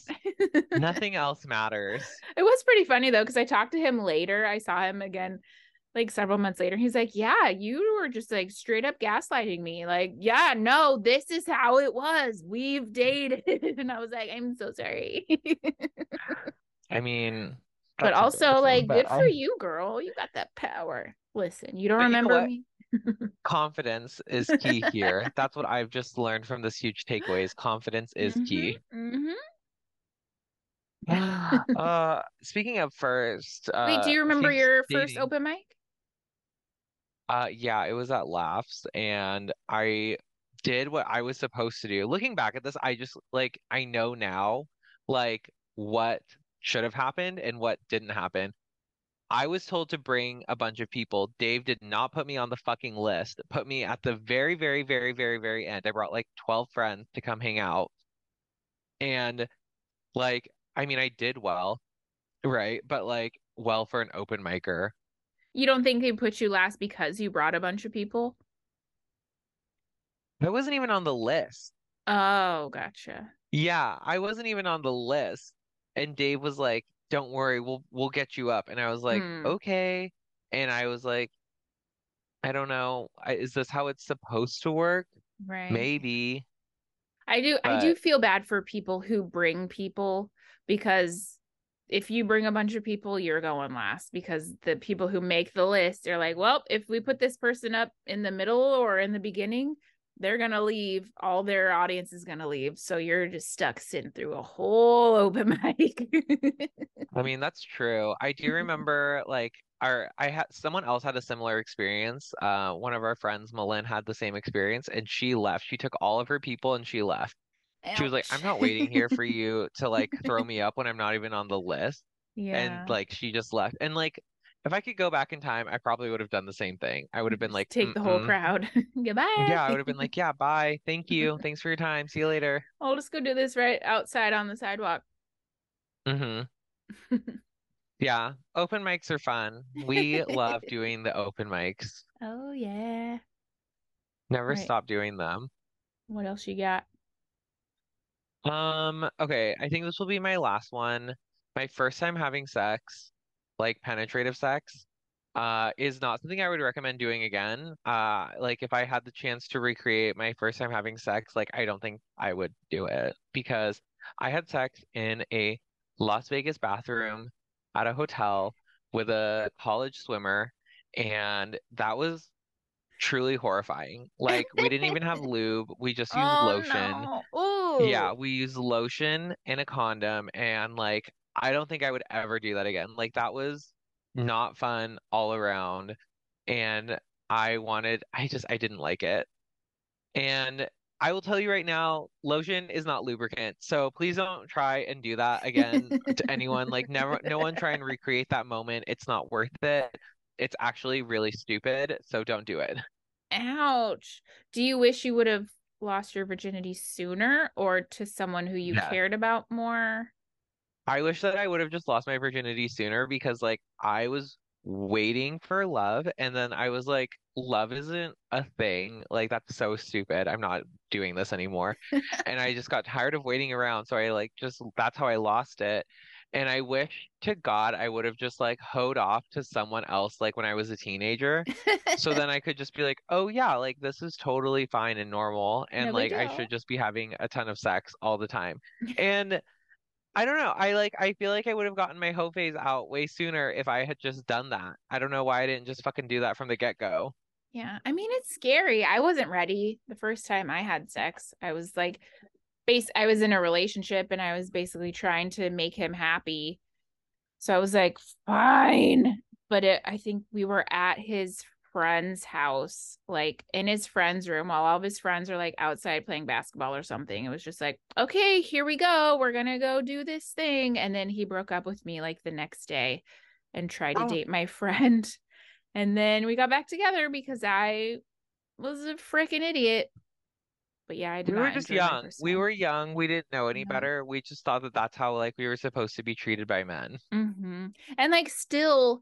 Speaker 2: Nothing (laughs) else matters.
Speaker 1: It was pretty funny though, because I talked to him later. I saw him again like several months later. He's like, Yeah, you were just like straight up gaslighting me. Like, yeah, no, this is how it was. We've dated. (laughs) And I was like, I'm so sorry. (laughs)
Speaker 2: I mean,
Speaker 1: but also, like,
Speaker 2: but
Speaker 1: good for
Speaker 2: I-
Speaker 1: you, girl. You got that power. Listen, you don't
Speaker 2: But you know
Speaker 1: remember me. (laughs)
Speaker 2: Confidence is key here. That's what I've just learned from this huge takeaway is confidence is key.
Speaker 1: Mhm. (sighs)
Speaker 2: Uh, speaking of first,
Speaker 1: Wait, do
Speaker 2: uh,
Speaker 1: you remember your first open mic?
Speaker 2: Uh, yeah, it was at Laughs, and I did what I was supposed to do. Looking back at this, I just like I know now, like what should have happened and what didn't happen. I was told to bring a bunch of people. Dave did not put me on the fucking list. Put me at the very, very, very, very, very end. I brought like 12 friends to come hang out. And like, I mean, I did well, right? But like, well for an open micer.
Speaker 1: You don't think they put you last because you brought a bunch of people?
Speaker 2: I wasn't even on the list.
Speaker 1: Oh, gotcha.
Speaker 2: Yeah, I wasn't even on the list. And Dave was like, "Don't worry, we'll we'll get you up." And I was like,
Speaker 1: Hmm.
Speaker 2: "Okay." And I was like, "I don't know. Is this how it's supposed to work?
Speaker 1: Right.
Speaker 2: Maybe."
Speaker 1: I do I do feel bad for people who bring people because if you bring a bunch of people, you're going last because the people who make the list are like, well, if we put this person up in the middle or in the beginning, they're gonna leave. All their audience is gonna leave. So you're just stuck sitting through a whole (laughs) open mic.
Speaker 2: I mean, that's true. I do remember like our I had someone else had a similar experience. Uh, one of our friends, Malin, had the same experience, and she left. She took all of her people and she left. She was like, "I'm not waiting here for you to like throw (laughs) me up when I'm not even on the list."
Speaker 1: yeah.
Speaker 2: and like she just left and like if i could go back in time i probably would have done the same thing i would have been like
Speaker 1: take the whole crowd. Goodbye. (laughs)
Speaker 2: yeah i would have been like yeah bye thank you (laughs) thanks for your time see you later
Speaker 1: I'll just go do this right outside on the sidewalk.
Speaker 2: hmm yeah open mics are fun we love doing the open mics
Speaker 1: oh yeah.
Speaker 2: never
Speaker 1: Right.
Speaker 2: stop doing them
Speaker 1: What else you got?
Speaker 2: Um okay i think this will be my last one my first time having sex like penetrative sex uh is not something I would recommend doing again. Uh like if I had the chance to recreate my first time having sex, like I don't think I would do it because I had sex in a Las Vegas bathroom at a hotel with a college swimmer and that was truly horrifying. Like we didn't even have (laughs) lube, we just used
Speaker 1: oh,
Speaker 2: lotion.
Speaker 1: No.
Speaker 2: Yeah, oh. we used lotion and a condom, and like, I don't think I would ever do that again. Like, that was mm. not fun all around. And I wanted, I just, I didn't like it. And I will tell you right now, lotion is not lubricant. So please don't try and do that again to anyone. Like, never, no one try and recreate that moment. It's not worth it. It's actually really stupid. So don't do it.
Speaker 1: Ouch. Do you wish you would have lost your virginity sooner or to someone who you
Speaker 2: Yeah.
Speaker 1: cared about more?
Speaker 2: I wish that I would have just lost my virginity sooner because like I was waiting for love and then I was like love isn't a thing. Like that's so stupid. I'm not doing this anymore. And I just got tired of waiting around, so I like just that's how I lost it. And I wish to God I would have just like hoed off to someone else like when I was a teenager. So then I (laughs) could just be like, "Oh yeah, like this is totally fine and normal and
Speaker 1: No
Speaker 2: like I should just be having a ton of sex all the time." (laughs) And I don't know. I like I feel like I would have gotten my hoe phase out way sooner if I had just done that. I don't know why I didn't just fucking do that from the get-go.
Speaker 1: Yeah. I mean, it's scary. I wasn't ready the first time I had sex. I was like base I was in a relationship and I was basically trying to make him happy. So I was like, fine. But it, I think we were at his friend's house, like in his friend's room, while all of his friends are like outside playing basketball or something. It was just like, okay, here we go. We're gonna go do this thing. And then he broke up with me like the next day and tried to
Speaker 2: Oh.
Speaker 1: date my (laughs) friend. And then we got back together because I was a freaking idiot. But yeah, I did
Speaker 2: We were
Speaker 1: not
Speaker 2: just young. We were young. We didn't know any
Speaker 1: Yeah.
Speaker 2: better. We just thought that that's how like we were supposed to be treated by men.
Speaker 1: hmm And like still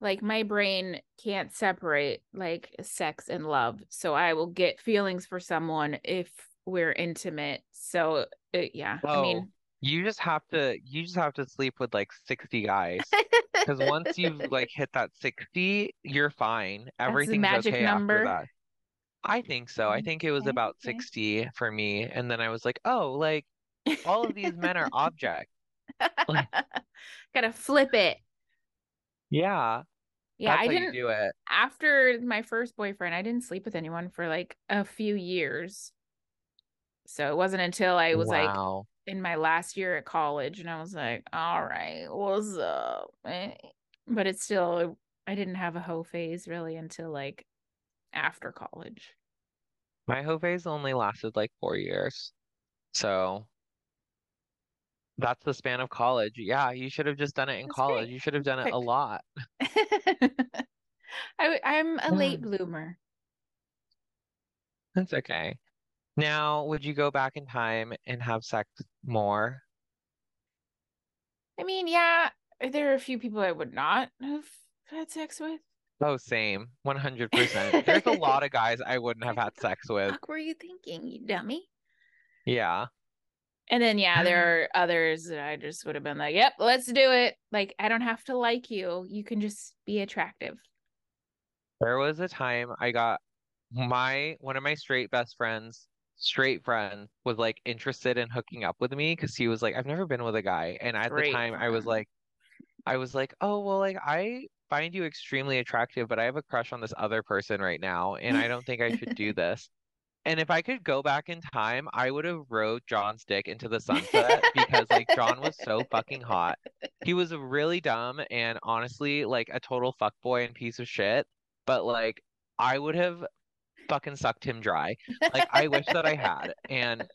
Speaker 1: like my brain can't separate like sex and love. So I will get feelings for someone if we're intimate. So yeah, I
Speaker 2: Oh,
Speaker 1: mean
Speaker 2: you just have to you just have to sleep with like 60 guys. (laughs) Because once you've like hit that 60, you're fine. Everything's
Speaker 1: magic
Speaker 2: okay
Speaker 1: number?
Speaker 2: after that. I think so. I think it was
Speaker 1: Okay,
Speaker 2: about
Speaker 1: okay.
Speaker 2: 60 for me. And then I was like, oh, like all of these men are (laughs) objects. Like- (laughs)
Speaker 1: gotta flip it.
Speaker 2: Yeah,
Speaker 1: Yeah, I didn't
Speaker 2: do it.
Speaker 1: after my first boyfriend, I didn't sleep with anyone for like a few years. So it wasn't until I was like
Speaker 2: Wow.
Speaker 1: in my last year at college and I was like, all right, what's up? Eh. But it's still, I didn't have a hoe phase really until like after college.
Speaker 2: My hoe phase only lasted like four years. So that's the span of college. Yeah, you should have just done it in
Speaker 1: That's
Speaker 2: college.
Speaker 1: great.
Speaker 2: You should have done it a lot. (laughs)
Speaker 1: I, I'm a hmm.
Speaker 2: late
Speaker 1: bloomer.
Speaker 2: That's okay. Now, would you go back in time and have sex more?
Speaker 1: I mean, yeah, there are a few people I would not have had sex with.
Speaker 2: Oh, same. 100%. (laughs) There's a lot of guys I wouldn't have had sex with.
Speaker 1: Fuck were you thinking, you dummy?
Speaker 2: Yeah.
Speaker 1: And then yeah, there um, are others that I just would have been like, "Yep, let's do it." Like I don't have to like you. You can just be attractive.
Speaker 2: There was a time I got my one of my straight best friends, straight friend, was like interested in hooking up with me because he was like, I've never been with a guy. And at the time I was like, I was like, oh, well, like I find you extremely attractive, but I have a crush on this other person right now, and I don't think I should do (laughs) this. And if I could go back in time, I would have rode John's dick into the sunset because like John was so fucking hot. He was really dumb and honestly like a total fuckboy and piece of shit. But like I would have fucking sucked him dry. Like I wish that I had. And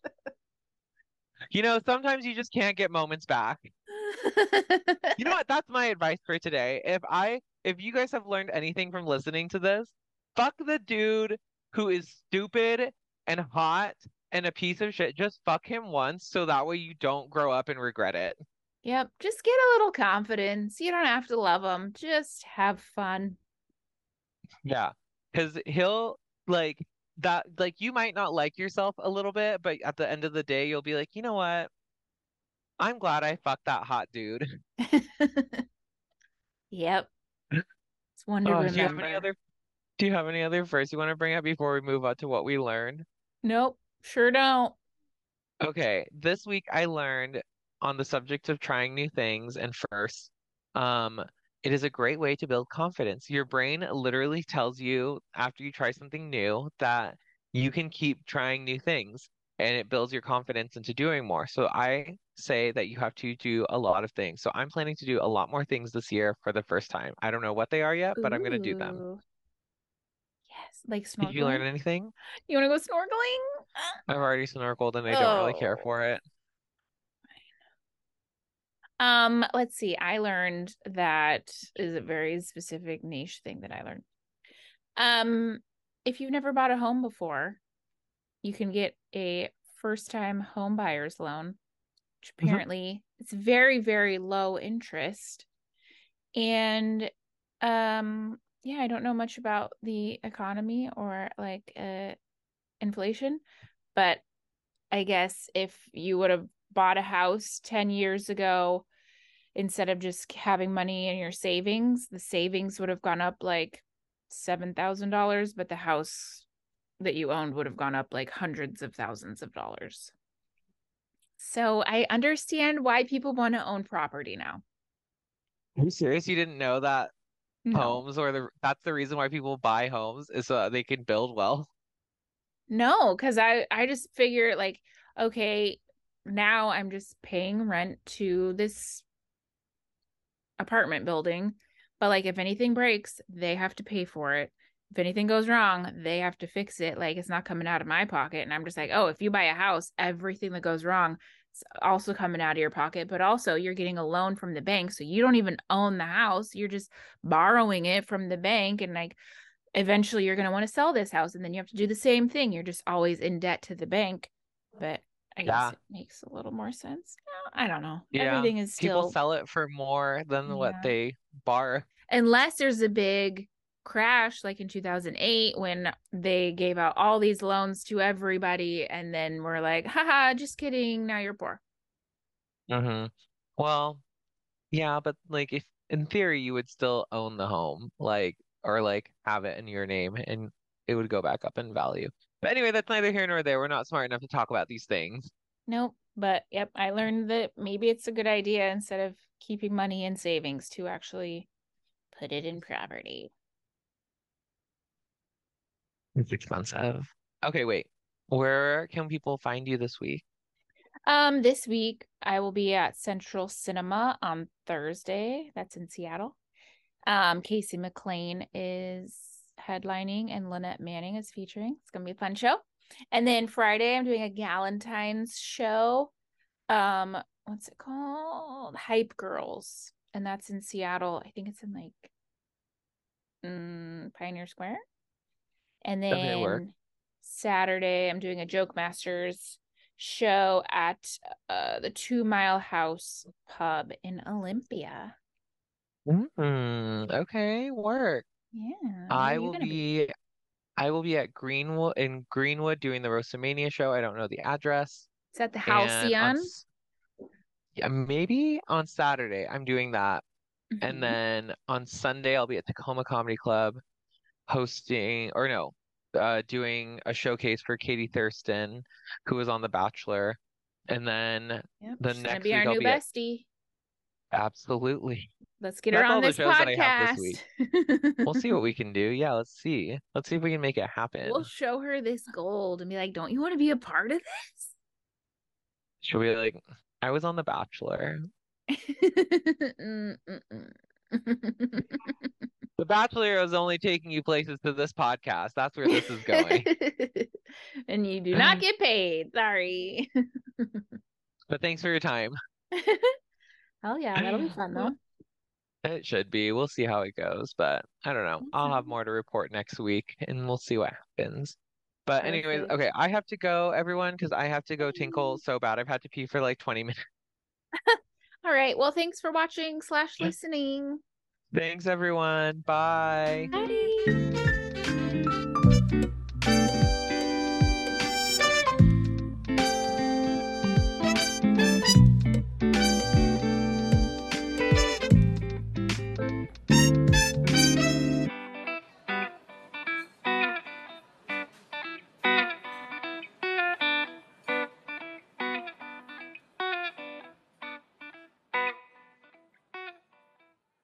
Speaker 2: (laughs) you know, sometimes you just can't get moments back. (laughs) You know what? That's my advice for today. If I if you guys have learned anything from listening to this, fuck the dude who is stupid and hot and a piece of shit. Just fuck him once so that way you don't grow up and regret it.
Speaker 1: Yep, just get a little confidence. You don't have to love them. Just have fun.
Speaker 2: Yeah. Because he'll like that like you might not like yourself a little bit, but at the end of the day you'll be like, you know what? I'm glad I fucked that hot dude. (laughs) (laughs)
Speaker 1: Yep. It's one to
Speaker 2: Oh, do you have any other do you have any other first you want to bring up before we move on to what we learned?
Speaker 1: Nope, sure don't.
Speaker 2: Okay, this week I learned on the subject of trying new things and first, um, it is a great way to build confidence. Your brain literally tells you after you try something new that you can keep trying new things and it builds your confidence into doing more. So I say that you have to do a lot of things. So I'm planning to do a lot more things this year for the first time. I don't know what they are yet, but I'm going to do them.
Speaker 1: Yes, like
Speaker 2: Did you learn anything?
Speaker 1: You want to go snorkeling?
Speaker 2: I've already snorkeled and I don't really care
Speaker 1: Oh.
Speaker 2: for it.
Speaker 1: Um, let's see. I learned that is a very specific niche thing that I learned. Um, if you've never bought a home before, you can get a first time home buyer's loan, which
Speaker 2: Mhm.
Speaker 1: apparently it's very, very low interest. And um, yeah, I don't know much about the economy or like uh inflation, but I guess if you would have bought a house 10 years ago, instead of just having money in your savings, the savings would have gone up like $7,000, but the house that you owned would have gone up like hundreds of thousands of dollars. So I understand why people want to own property now.
Speaker 2: Are you serious? You didn't know that
Speaker 1: No,
Speaker 2: homes or the that's the reason why people buy homes is so that they can build wealth.
Speaker 1: no, because I I just figure like, okay, now I'm just paying rent to this apartment building. But like if anything breaks, they have to pay for it. If anything goes wrong, they have to fix it. Like it's not coming out of my pocket. And I'm just like, oh, if you buy a house, everything that goes wrong is also coming out of your pocket. But also you're getting a loan from the bank. So you don't even own the house. You're just borrowing it from the bank. And like eventually you're gonna want to sell this house. And then you have to do the same thing. You're just always in debt to the bank. But I
Speaker 2: Yeah.
Speaker 1: guess it makes a little more sense. I don't know.
Speaker 2: Yeah.
Speaker 1: Everything is
Speaker 2: People
Speaker 1: still
Speaker 2: sell it for more than what they borrow.
Speaker 1: unless there's a big crash like in 2008 when they gave out all these loans to everybody and then we're like haha just kidding now you're poor
Speaker 2: hmm Well, yeah, but like if in theory you would still own the home, like or like have it in your name and it would go back up in value. But anyway, that's neither here nor there. We're not smart enough to talk about these things.
Speaker 1: nope but yep i learned that maybe it's a good idea instead of keeping money in savings to actually put it in property
Speaker 2: It's expensive. Okay, wait. Where can people find you this week?
Speaker 1: um this week i will be at central cinema on thursday. That's in seattle. Um casey mclean is headlining and lynette manning is featuring. It's gonna be a fun show. And then friday i'm doing a galentine's show. Um what's it called? Hype girls. And that's in seattle. I think it's in like mm, pioneer square and then saturday i'm doing a joke masters show at uh the two mile house pub in olympia
Speaker 2: Mm, okay, work.
Speaker 1: yeah
Speaker 2: I will
Speaker 1: gonna
Speaker 2: be I will be at Greenwood in Greenwood doing the Rosamania show. I don't know the address.
Speaker 1: it's at the
Speaker 2: on
Speaker 1: halcyon
Speaker 2: yeah, maybe on Saturday I'm doing that.
Speaker 1: Mhm.
Speaker 2: And then on Sunday, I'll be at Tacoma Comedy Club hosting, or no, uh, doing a showcase for Katie Thurston, who was on The Bachelor. And then
Speaker 1: Yep,
Speaker 2: the next
Speaker 1: be our
Speaker 2: week I'll
Speaker 1: new
Speaker 2: be at-
Speaker 1: bestie
Speaker 2: absolutely.
Speaker 1: let's get her
Speaker 2: That's
Speaker 1: on this
Speaker 2: shows that I
Speaker 1: podcast
Speaker 2: this (laughs) We'll see what we can do. Yeah, let's see. Let's see if we can make it happen.
Speaker 1: we'll show her this gold and be like don't you want to be a part of this
Speaker 2: She'll be like, I was on The Bachelor. (laughs)
Speaker 1: Mm, mm, mm.
Speaker 2: The Bachelor is only taking you places to this podcast. That's where this is going. (laughs)
Speaker 1: and you do not get paid. Sorry. (laughs)
Speaker 2: But thanks for your time. (laughs)
Speaker 1: Hell yeah, that'll be fun though.
Speaker 2: It should be. We'll see how it goes, but I don't know. I'll have more to report next week and we'll see what happens. But anyways,
Speaker 1: Perfect.
Speaker 2: okay, I have to go, everyone, because I have to go tinkle mm-hmm. so bad. I've had to pee for like 20 minutes.
Speaker 1: All right. Well, thanks for watching slash listening.
Speaker 2: Thanks, everyone. Bye.
Speaker 1: Bye.